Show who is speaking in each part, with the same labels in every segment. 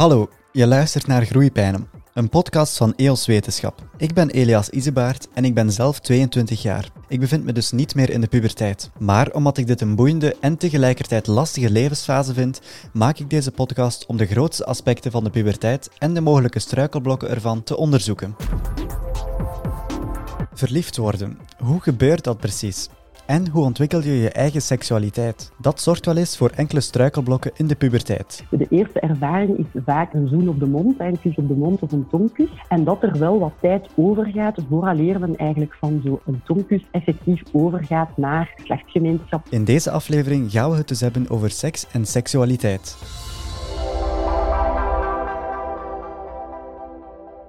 Speaker 1: Hallo, je luistert naar Groeipijnen, een podcast van EOS Wetenschap. Ik ben Elias Isebaert en ik ben zelf 22 jaar. Ik bevind me dus niet meer in de puberteit. Maar omdat ik dit een boeiende en tegelijkertijd lastige levensfase vind, maak ik deze podcast om de grootste aspecten van de puberteit en de mogelijke struikelblokken ervan te onderzoeken. Verliefd worden. Hoe gebeurt dat precies? En hoe ontwikkel je je eigen seksualiteit? Dat zorgt wel eens voor enkele struikelblokken in de puberteit.
Speaker 2: De eerste ervaring is vaak een zoen op de mond, een kus op de mond of een tongkus. En dat er wel wat tijd overgaat vooraleer men eigenlijk van zo'n tongkus effectief overgaat naar geslachtsgemeenschap.
Speaker 1: In deze aflevering gaan we het dus hebben over seks en seksualiteit.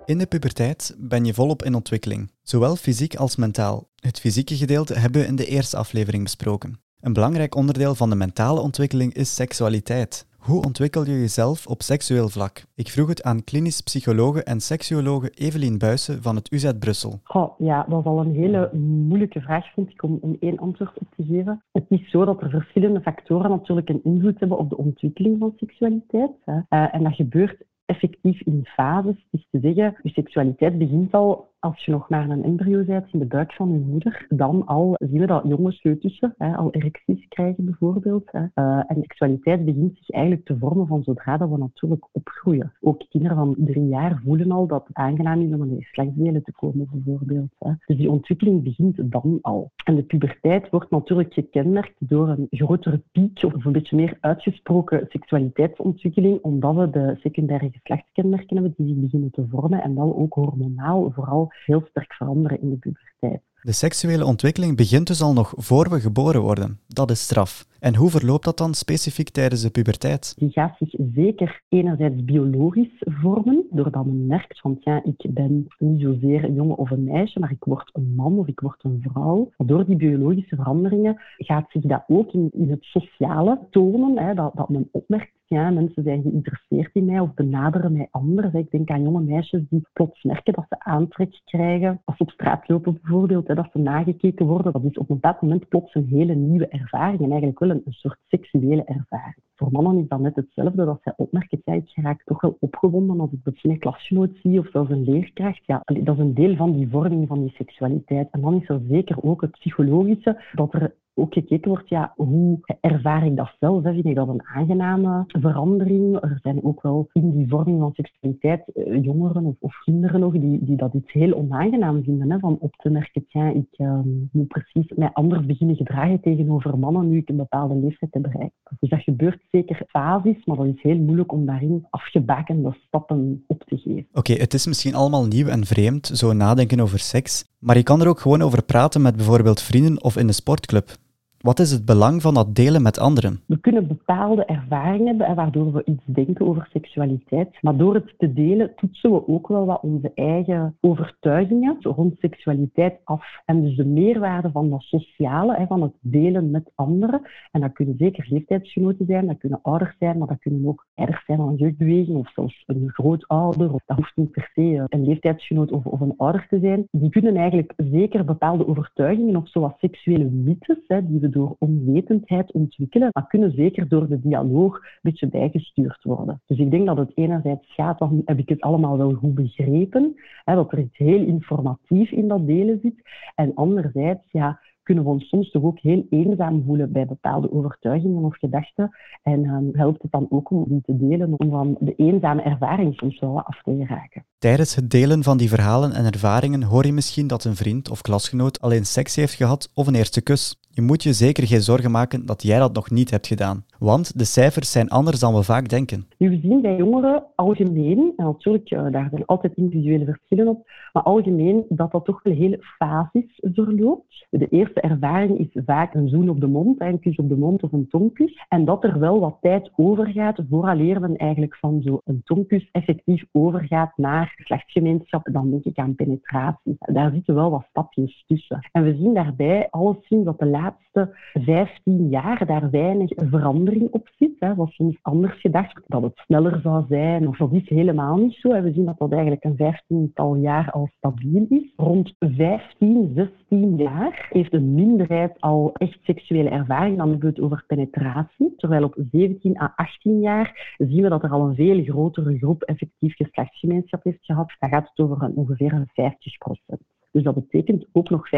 Speaker 1: In de puberteit ben je volop in ontwikkeling, zowel fysiek als mentaal. Het fysieke gedeelte hebben we in de eerste aflevering besproken. Een belangrijk onderdeel van de mentale ontwikkeling is seksualiteit. Hoe ontwikkel je jezelf op seksueel vlak? Ik vroeg het aan klinisch psychologe en seksuologe Evelien Buijsen van het UZ Brussel.
Speaker 2: Goh, ja, dat is al een hele moeilijke vraag, vind ik, om, om één antwoord op te geven. Het is zo dat er verschillende factoren natuurlijk een invloed hebben op de ontwikkeling van seksualiteit. Hè. Uh, en dat gebeurt effectief in fases. is te zeggen, je seksualiteit begint al als je nog maar een embryo bent in de buik van je moeder, dan al zien we dat jonge foetussen hè, al erecties krijgen bijvoorbeeld. Hè. Uh, en seksualiteit begint zich eigenlijk te vormen van zodra dat we natuurlijk opgroeien. Ook kinderen van drie jaar voelen al dat het aangenaam is om aan de geslachtsdelen te komen bijvoorbeeld. Hè. Dus die ontwikkeling begint dan al. En de puberteit wordt natuurlijk gekenmerkt door een grotere piek of een beetje meer uitgesproken seksualiteitsontwikkeling, omdat we de secundaire geslachtskenmerken hebben die zich beginnen te vormen en dan ook hormonaal vooral heel sterk veranderen in de puberteit.
Speaker 1: De seksuele ontwikkeling begint dus al nog voor we geboren worden. Dat is straf. En hoe verloopt dat dan specifiek tijdens de puberteit?
Speaker 2: Die gaat zich zeker enerzijds biologisch vormen, doordat men merkt van ja, ik ben niet zozeer een jongen of een meisje, maar ik word een man of ik word een vrouw. Door die biologische veranderingen gaat zich dat ook in, het sociale tonen, hè, dat, dat men opmerkt ja, mensen zijn geïnteresseerd in mij of benaderen mij anders. Ik denk aan jonge meisjes die plots merken dat ze aantrek krijgen. Als ze op straat lopen bijvoorbeeld, dat ze nagekeken worden. Dat is op een bepaald moment plots een hele nieuwe ervaring en eigenlijk wel een, soort seksuele ervaring. Voor mannen is dat net hetzelfde, dat zij opmerken, ja, ik raak toch wel opgewonden als ik misschien een klasgenoot zie of zelfs een leerkracht. Ja, dat is een deel van die vorming van die seksualiteit. En dan is er zeker ook het psychologische, dat er ook gekeken wordt, ja, hoe ervaar ik dat zelf? Vind ik dat een aangename verandering? Er zijn ook wel in die vorming van seksualiteit eh, jongeren of, of, kinderen nog die, die dat iets heel onaangenaam vinden. Hè, van op te merken, ja, ik uh, moet precies mij anders beginnen gedragen tegenover mannen nu ik een bepaalde leeftijd heb bereikt. Dus dat gebeurt zeker fases, maar dat is heel moeilijk om daarin afgebakende stappen op te geven.
Speaker 1: Oké, het is misschien allemaal nieuw en vreemd, zo nadenken over seks, maar je kan er ook gewoon over praten met bijvoorbeeld vrienden of in een sportclub. Wat is het belang van dat delen met anderen?
Speaker 2: We kunnen bepaalde ervaringen hebben waardoor we iets denken over seksualiteit. Maar door het te delen toetsen we ook wel wat onze eigen overtuigingen rond seksualiteit af. En dus de meerwaarde van dat sociale, van het delen met anderen. En dat kunnen zeker leeftijdsgenoten zijn, dat kunnen ouders zijn, maar dat kunnen ook erg zijn van jeugdbeweging of zelfs een grootouder. Dat hoeft niet per se een leeftijdsgenoot of een ouder te zijn. Die kunnen eigenlijk zeker bepaalde overtuigingen of zoals seksuele mythes, die we door onwetendheid ontwikkelen, maar kunnen zeker door de dialoog een beetje bijgestuurd worden. Dus ik denk dat het enerzijds gaat, dan heb ik het allemaal wel goed begrepen, hè, dat er iets heel informatief in dat delen zit. En anderzijds, ja, kunnen we ons soms toch ook heel eenzaam voelen bij bepaalde overtuigingen of gedachten. En um, helpt het dan ook om die te delen, om van de eenzame ervaring soms wel af te geraken.
Speaker 1: Tijdens het delen van die verhalen en ervaringen hoor je misschien dat een vriend of klasgenoot alleen seks heeft gehad of een eerste kus. Je moet je zeker geen zorgen maken dat jij dat nog niet hebt gedaan. Want de cijfers zijn anders dan we vaak denken.
Speaker 2: We zien bij jongeren algemeen, en natuurlijk, eh, daar zijn altijd individuele verschillen op, maar algemeen dat dat toch wel hele fases verloopt. De eerste ervaring is vaak een zoen op de mond, een kus op de mond of een tongkus. En dat er wel wat tijd overgaat vooraleer men eigenlijk van zo'n tongkus effectief overgaat naar geslachtsgemeenschap. Dan denk ik aan penetratie. Daar zitten wel wat stapjes tussen. En we zien daarbij alles zien dat de laatste 15 jaar daar weinig verandering op zit. Hè. Was soms anders gedacht dat het sneller zou zijn, of dat is helemaal niet zo. We zien dat dat eigenlijk een vijftiental jaar al stabiel is. Rond 15, 16 jaar heeft een minderheid al echt seksuele ervaring. Dan hebben we het over penetratie. Terwijl op 17 à 18 jaar zien we dat er al een veel grotere groep effectief geslachtsgemeenschap heeft gehad. Dan gaat het over een, ongeveer een 50 procent. Dus dat betekent ook nog 50%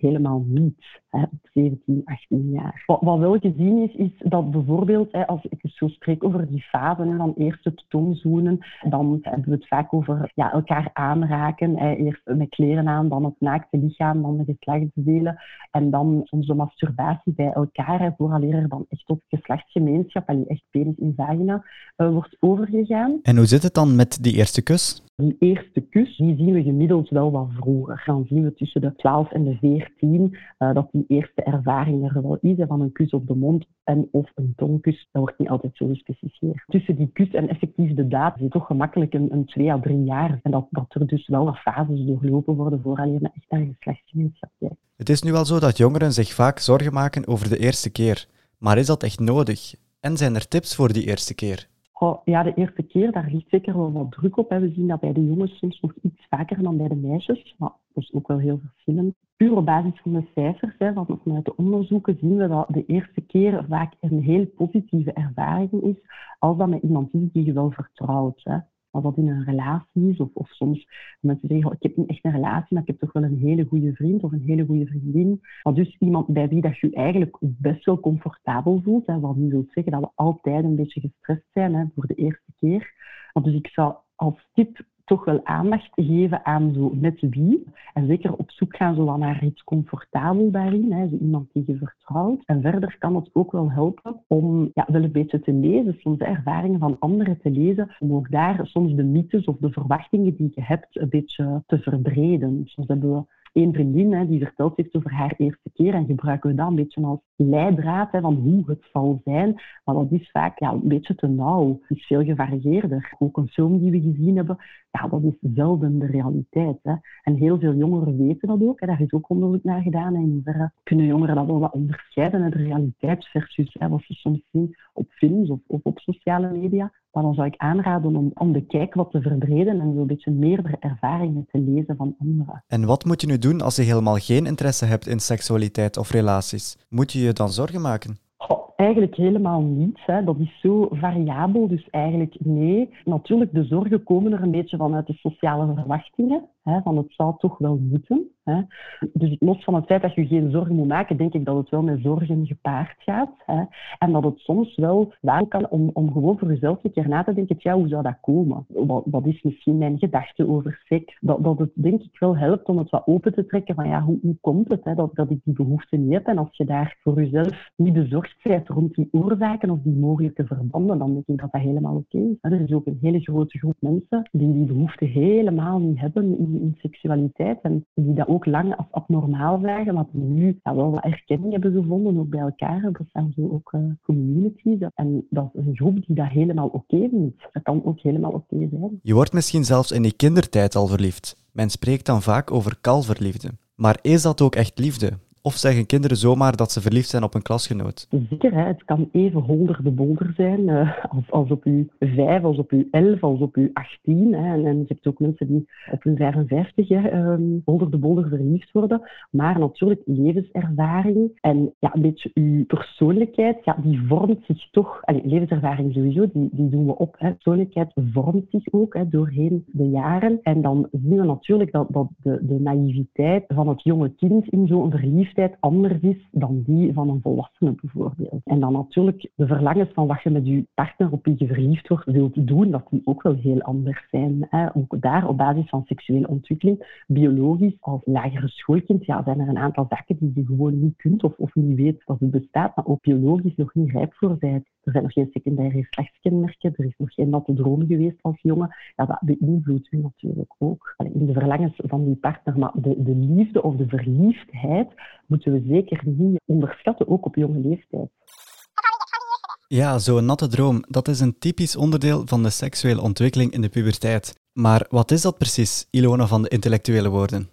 Speaker 2: helemaal niet op 17, 18 jaar. Wat, wat wel gezien is, is dat bijvoorbeeld, hè, als ik zo spreek over die fase, dan eerst het tongzoenen, dan hebben we het vaak over ja, elkaar aanraken. Hè, eerst met kleren aan, dan het naakte lichaam, dan de geslachtsdelen en dan soms de masturbatie bij elkaar, hè, vooraleer er dan echt op geslachtsgemeenschap, en echt penis in vagina, uh, wordt overgegaan.
Speaker 1: En hoe zit het dan met die eerste kus?
Speaker 2: Die eerste kus, die zien we gemiddeld wel wat vroeger. Dan zien we tussen de 12 en de 14 uh, dat die eerste ervaring er wel is, van een kus op de mond en of een tongkus. Dat wordt niet altijd zo gespecificeerd. Tussen die kus en effectief de daad zit toch gemakkelijk een, een twee à drie jaar. En dat, dat er dus wel wat fases doorlopen worden voor je echt naar geslachtsgemeenschap kijkt.
Speaker 1: Het is nu wel zo dat jongeren zich vaak zorgen maken over de eerste keer. Maar is dat echt nodig? En zijn er tips voor die eerste keer?
Speaker 2: Oh, ja, de eerste keer, daar ligt zeker wel wat druk op. Hè. We zien dat bij de jongens soms nog iets vaker dan bij de meisjes. Maar dat is ook wel heel verschillend. Puur op basis van de cijfers, hè, van, vanuit de onderzoeken, zien we dat de eerste keer vaak een heel positieve ervaring is, als dat met iemand is die je wel vertrouwt. Hè als dat in een relatie is, of, of soms mensen zeggen, ik heb niet echt een relatie, maar ik heb toch wel een hele goede vriend of een hele goede vriendin. Maar dus iemand bij wie dat je, eigenlijk best wel comfortabel voelt, hè, wat niet wil zeggen dat we altijd een beetje gestrest zijn hè, voor de eerste keer. Dus ik zou als tip toch wel aandacht geven aan zo met wie. En zeker op zoek gaan zo naar iets comfortabel daarin. Hè. Zo iemand die je vertrouwt. En verder kan het ook wel helpen om ja, wel een beetje te lezen, soms de ervaringen van anderen te lezen. Om ook daar soms de mythes of de verwachtingen die je hebt een beetje te verbreden. Soms hebben we één vriendin hè, die verteld heeft over haar eerste keer en gebruiken we dat een beetje als leidraad van hoe het zal zijn. Maar dat is vaak ja, een beetje te nauw. Het is veel gevarieerder. Ook een film die we gezien hebben, ja, dat is zelden de realiteit. Hè. En heel veel jongeren weten dat ook. Hè. Daar is ook onderzoek naar gedaan. En kunnen jongeren dat wel wat onderscheiden, de realiteit versus hè, wat ze soms zien op films of, op sociale media. Maar dan zou ik aanraden om, om de kijk wat te verbreden en zo een beetje meerdere ervaringen te lezen van anderen.
Speaker 1: En wat moet je nu doen als je helemaal geen interesse hebt in seksualiteit of relaties? Moet je je dan zorgen maken?
Speaker 2: eigenlijk helemaal niet. Hè. Dat is zo variabel, dus eigenlijk nee. Natuurlijk, de zorgen komen er een beetje vanuit de sociale verwachtingen. Hè, van het zou toch wel moeten. Hè. Dus los van het feit dat je geen zorgen moet maken, denk ik dat het wel met zorgen gepaard gaat. Hè. En dat het soms wel waar kan om, om gewoon voor jezelf een keer na te denken, ja, hoe zou dat komen? Wat, is misschien mijn gedachte over seks? Dat, dat het denk ik wel helpt om het wat open te trekken van ja, hoe, hoe komt het hè, dat, dat ik die behoefte niet heb? En als je daar voor jezelf niet bezorgd bent rond die oorzaken of die mogelijke verbanden, dan denk ik dat dat helemaal oké is. Er is ook een hele grote groep mensen die die behoefte helemaal niet hebben in seksualiteit en die dat ook lang als abnormaal zagen, die nu wel wat erkenning hebben gevonden, ook bij elkaar. Dat zijn zo ook uh, communities. En dat is een groep die dat helemaal oké vindt. Dat kan ook helemaal oké zijn.
Speaker 1: Je wordt misschien zelfs in die kindertijd al verliefd. Men spreekt dan vaak over kalverliefde. Maar is dat ook echt liefde? Of zeggen kinderen zomaar dat ze verliefd zijn op een klasgenoot?
Speaker 2: Zeker, hè. het kan even holder de bolder zijn uh, als, als op uw vijf, als op uw elf, als op uw achttien. En, en, je hebt ook mensen die op hun 55 hè, um, holder de bolder verliefd worden. Maar natuurlijk levenservaring en ja, een beetje uw persoonlijkheid, ja, die vormt zich toch... Allez, levenservaring sowieso, die, die doen we op. Hè. Persoonlijkheid vormt zich ook hè, doorheen de jaren. En dan zien we natuurlijk dat, dat de, de naïviteit van het jonge kind in zo'n anders is dan die van een volwassene bijvoorbeeld. En dan natuurlijk de verlangens van wat je met je partner op wie je verliefd wordt wilt doen, dat die ook wel heel anders zijn. Hè. Ook daar op basis van seksuele ontwikkeling, biologisch als lagere schoolkind, ja, zijn er een aantal zaken die je gewoon niet kunt of, of niet weet dat het bestaat, maar ook biologisch nog niet rijp voor bent. Er zijn nog geen secundaire geslachtskenmerken, er is nog geen natte droom geweest als jongen. Ja, dat beïnvloedt u natuurlijk ook. In de verlangens van die partner, maar de, de liefde of de verliefdheid moeten we zeker niet onderschatten, ook op jonge leeftijd.
Speaker 1: Ja, zo'n natte droom, dat is een typisch onderdeel van de seksuele ontwikkeling in de puberteit. Maar wat is dat precies, Ilona van de intellectuele woorden?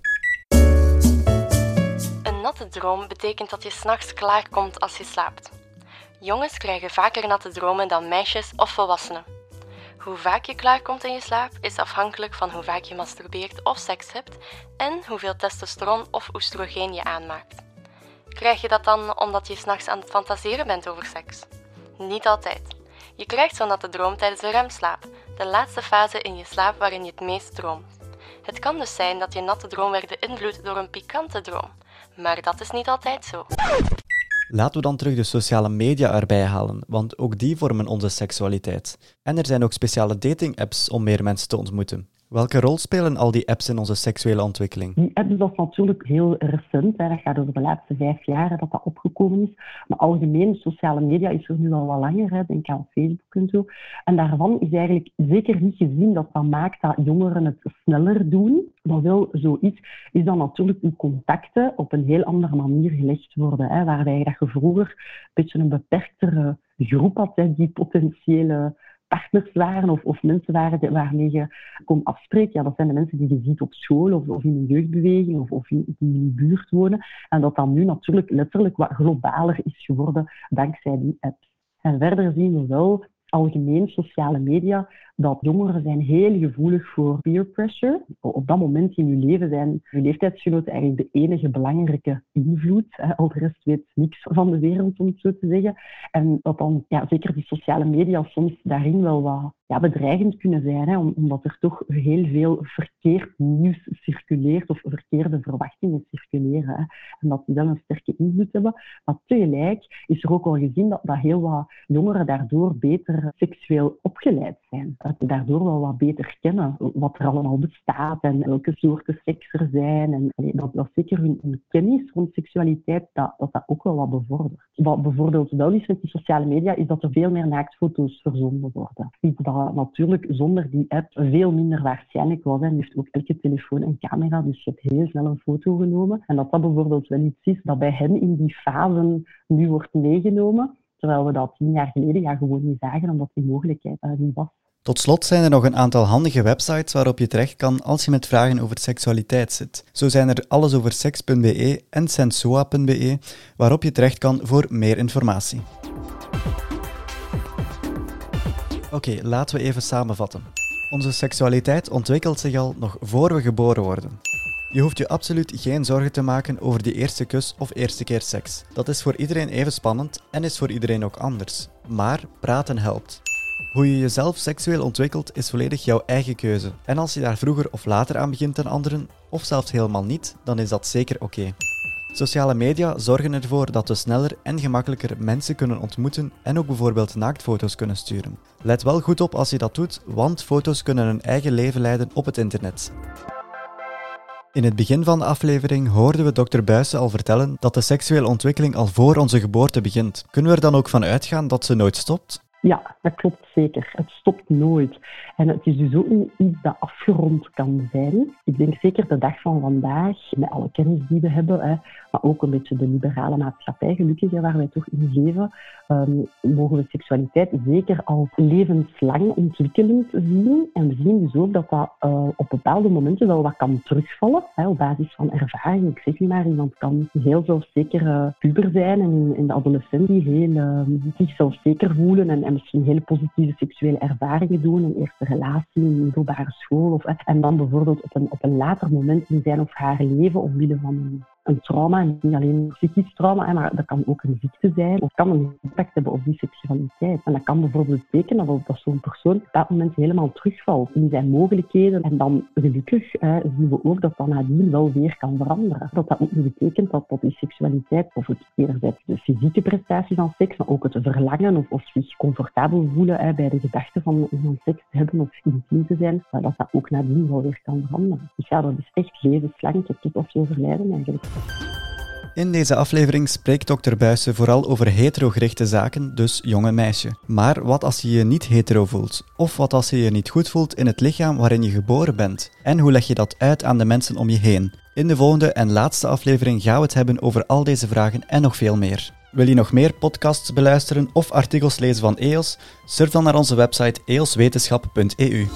Speaker 3: natte droom betekent dat je s'nachts klaarkomt als je slaapt. Jongens krijgen vaker natte dromen dan meisjes of volwassenen. Hoe vaak je klaarkomt in je slaap is afhankelijk van hoe vaak je masturbeert of seks hebt en hoeveel testosteron of oestrogeen je aanmaakt. Krijg je dat dan omdat je s'nachts aan het fantaseren bent over seks? Niet altijd. Je krijgt zo'n natte droom tijdens de remslaap, de laatste fase in je slaap waarin je het meest droomt. Het kan dus zijn dat je natte droom werd beïnvloed door een pikante droom, maar dat is niet altijd zo.
Speaker 1: Laten we dan terug de sociale media erbij halen, want ook die vormen onze seksualiteit. En er zijn ook speciale dating-apps om meer mensen te ontmoeten. Welke rol spelen al die apps in onze seksuele ontwikkeling?
Speaker 2: Die app is dat natuurlijk heel recent. Hè. Dat gaat over de laatste vijf jaar dat dat opgekomen is. Maar algemeen, sociale media is er nu al wat langer. Hè. Denk aan Facebook en zo. En daarvan is eigenlijk zeker niet gezien dat dat maakt dat jongeren het sneller doen. Maar wel zoiets is dan natuurlijk uw contacten op een heel andere manier gelegd worden. Hè. Waarbij dat je vroeger een beetje een beperktere groep had hè, die potentiële partners waren of, of mensen waren waarmee je kon afspreken. Ja, dat zijn de mensen die je ziet op school of, of in een jeugdbeweging of, of in, die je buurt wonen. En dat dan nu natuurlijk letterlijk wat globaler is geworden dankzij die apps. En verder zien we wel algemeen sociale media dat jongeren zijn heel gevoelig voor peer pressure. Op dat moment in je leven zijn je leeftijdsgenoten eigenlijk de enige belangrijke invloed. Al de rest weet niks van de wereld, om het zo te zeggen. En dat dan ja, zeker die sociale media soms daarin wel wat ja, bedreigend kunnen zijn, hè, omdat er toch heel veel verkeerd nieuws circuleert of verkeerde verwachtingen circuleren. Hè, en dat die wel een sterke invloed hebben. Maar tegelijk is er ook al gezien dat, dat heel wat jongeren daardoor beter seksueel opgeleid zijn dat ze daardoor wel wat beter kennen wat er allemaal bestaat en welke soorten seks er zijn. En dat, dat zeker hun, kennis rond seksualiteit, dat, dat ook wel wat bevordert. Wat bijvoorbeeld wel is met die sociale media, is dat er veel meer naaktfoto's verzonden worden. Iets dat natuurlijk zonder die app veel minder waarschijnlijk was. En heeft ook elke telefoon een camera, dus je hebt heel snel een foto genomen. En dat dat bijvoorbeeld wel iets is dat bij hen in die fase nu wordt meegenomen. Terwijl we dat tien jaar geleden ja, gewoon niet zagen, omdat die mogelijkheid er niet was.
Speaker 1: Tot slot zijn er nog een aantal handige websites waarop je terecht kan als je met vragen over seksualiteit zit. Zo zijn er allesoverseks.be en sensoa.be, waarop je terecht kan voor meer informatie. Oké, laten we even samenvatten. Onze seksualiteit ontwikkelt zich al nog voor we geboren worden. Je hoeft je absoluut geen zorgen te maken over die eerste kus of eerste keer seks. Dat is voor iedereen even spannend en is voor iedereen ook anders. Maar praten helpt. Hoe je jezelf seksueel ontwikkelt is volledig jouw eigen keuze. En als je daar vroeger of later aan begint dan anderen, of zelfs helemaal niet, dan is dat zeker oké. Sociale media zorgen ervoor dat we sneller en gemakkelijker mensen kunnen ontmoeten en ook bijvoorbeeld naaktfoto's kunnen sturen. Let wel goed op als je dat doet, want foto's kunnen een eigen leven leiden op het internet. In het begin van de aflevering hoorden we dokter Buijsen al vertellen dat de seksuele ontwikkeling al voor onze geboorte begint. Kunnen we er dan ook van uitgaan dat ze nooit stopt?
Speaker 2: Ja, dat klopt zeker. Het stopt nooit. En het is dus ook niet iets dat afgerond kan zijn. Ik denk zeker de dag van vandaag, met alle kennis die we hebben, hè, maar ook een beetje de liberale maatschappij, gelukkig, waar wij toch in leven, um, mogen we seksualiteit zeker als levenslang ontwikkelend zien. En we zien dus ook dat dat uh, op bepaalde momenten wel wat kan terugvallen, hè, op basis van ervaring. Ik zeg niet maar, iemand kan heel zelfzeker uh, puber zijn en in, in de adolescentie heel uh, zich zeker voelen en, en misschien hele seksuele ervaringen doen, een eerste relatie, een middelbare school. Of, en dan bijvoorbeeld op een, op een later moment in zijn of haar leven, omwille van een een trauma, niet alleen psychisch trauma, maar dat kan ook een ziekte zijn of kan een impact hebben op die seksualiteit. En dat kan bijvoorbeeld betekenen dat, zo'n persoon op dat moment helemaal terugvalt in zijn mogelijkheden. En dan gelukkig zien we ook dat dat nadien wel weer kan veranderen. Dat dat niet betekent dat, dat die seksualiteit, of het enerzijds de fysieke prestatie van seks, maar ook het verlangen of, of zich comfortabel voelen bij de gedachte van, seks te hebben of intiem te zijn, dat dat ook nadien wel weer kan veranderen. Dus ja, dat is echt levenslang tot of overlijden eigenlijk.
Speaker 1: In deze aflevering spreekt dokter Buijsen vooral over hetero-gerichte zaken, dus jonge meisje. Maar wat als je je niet hetero voelt? Of wat als je je niet goed voelt in het lichaam waarin je geboren bent? En hoe leg je dat uit aan de mensen om je heen? In de volgende en laatste aflevering gaan we het hebben over al deze vragen en nog veel meer. Wil je nog meer podcasts beluisteren of artikels lezen van EOS? Surf dan naar onze website eoswetenschap.eu.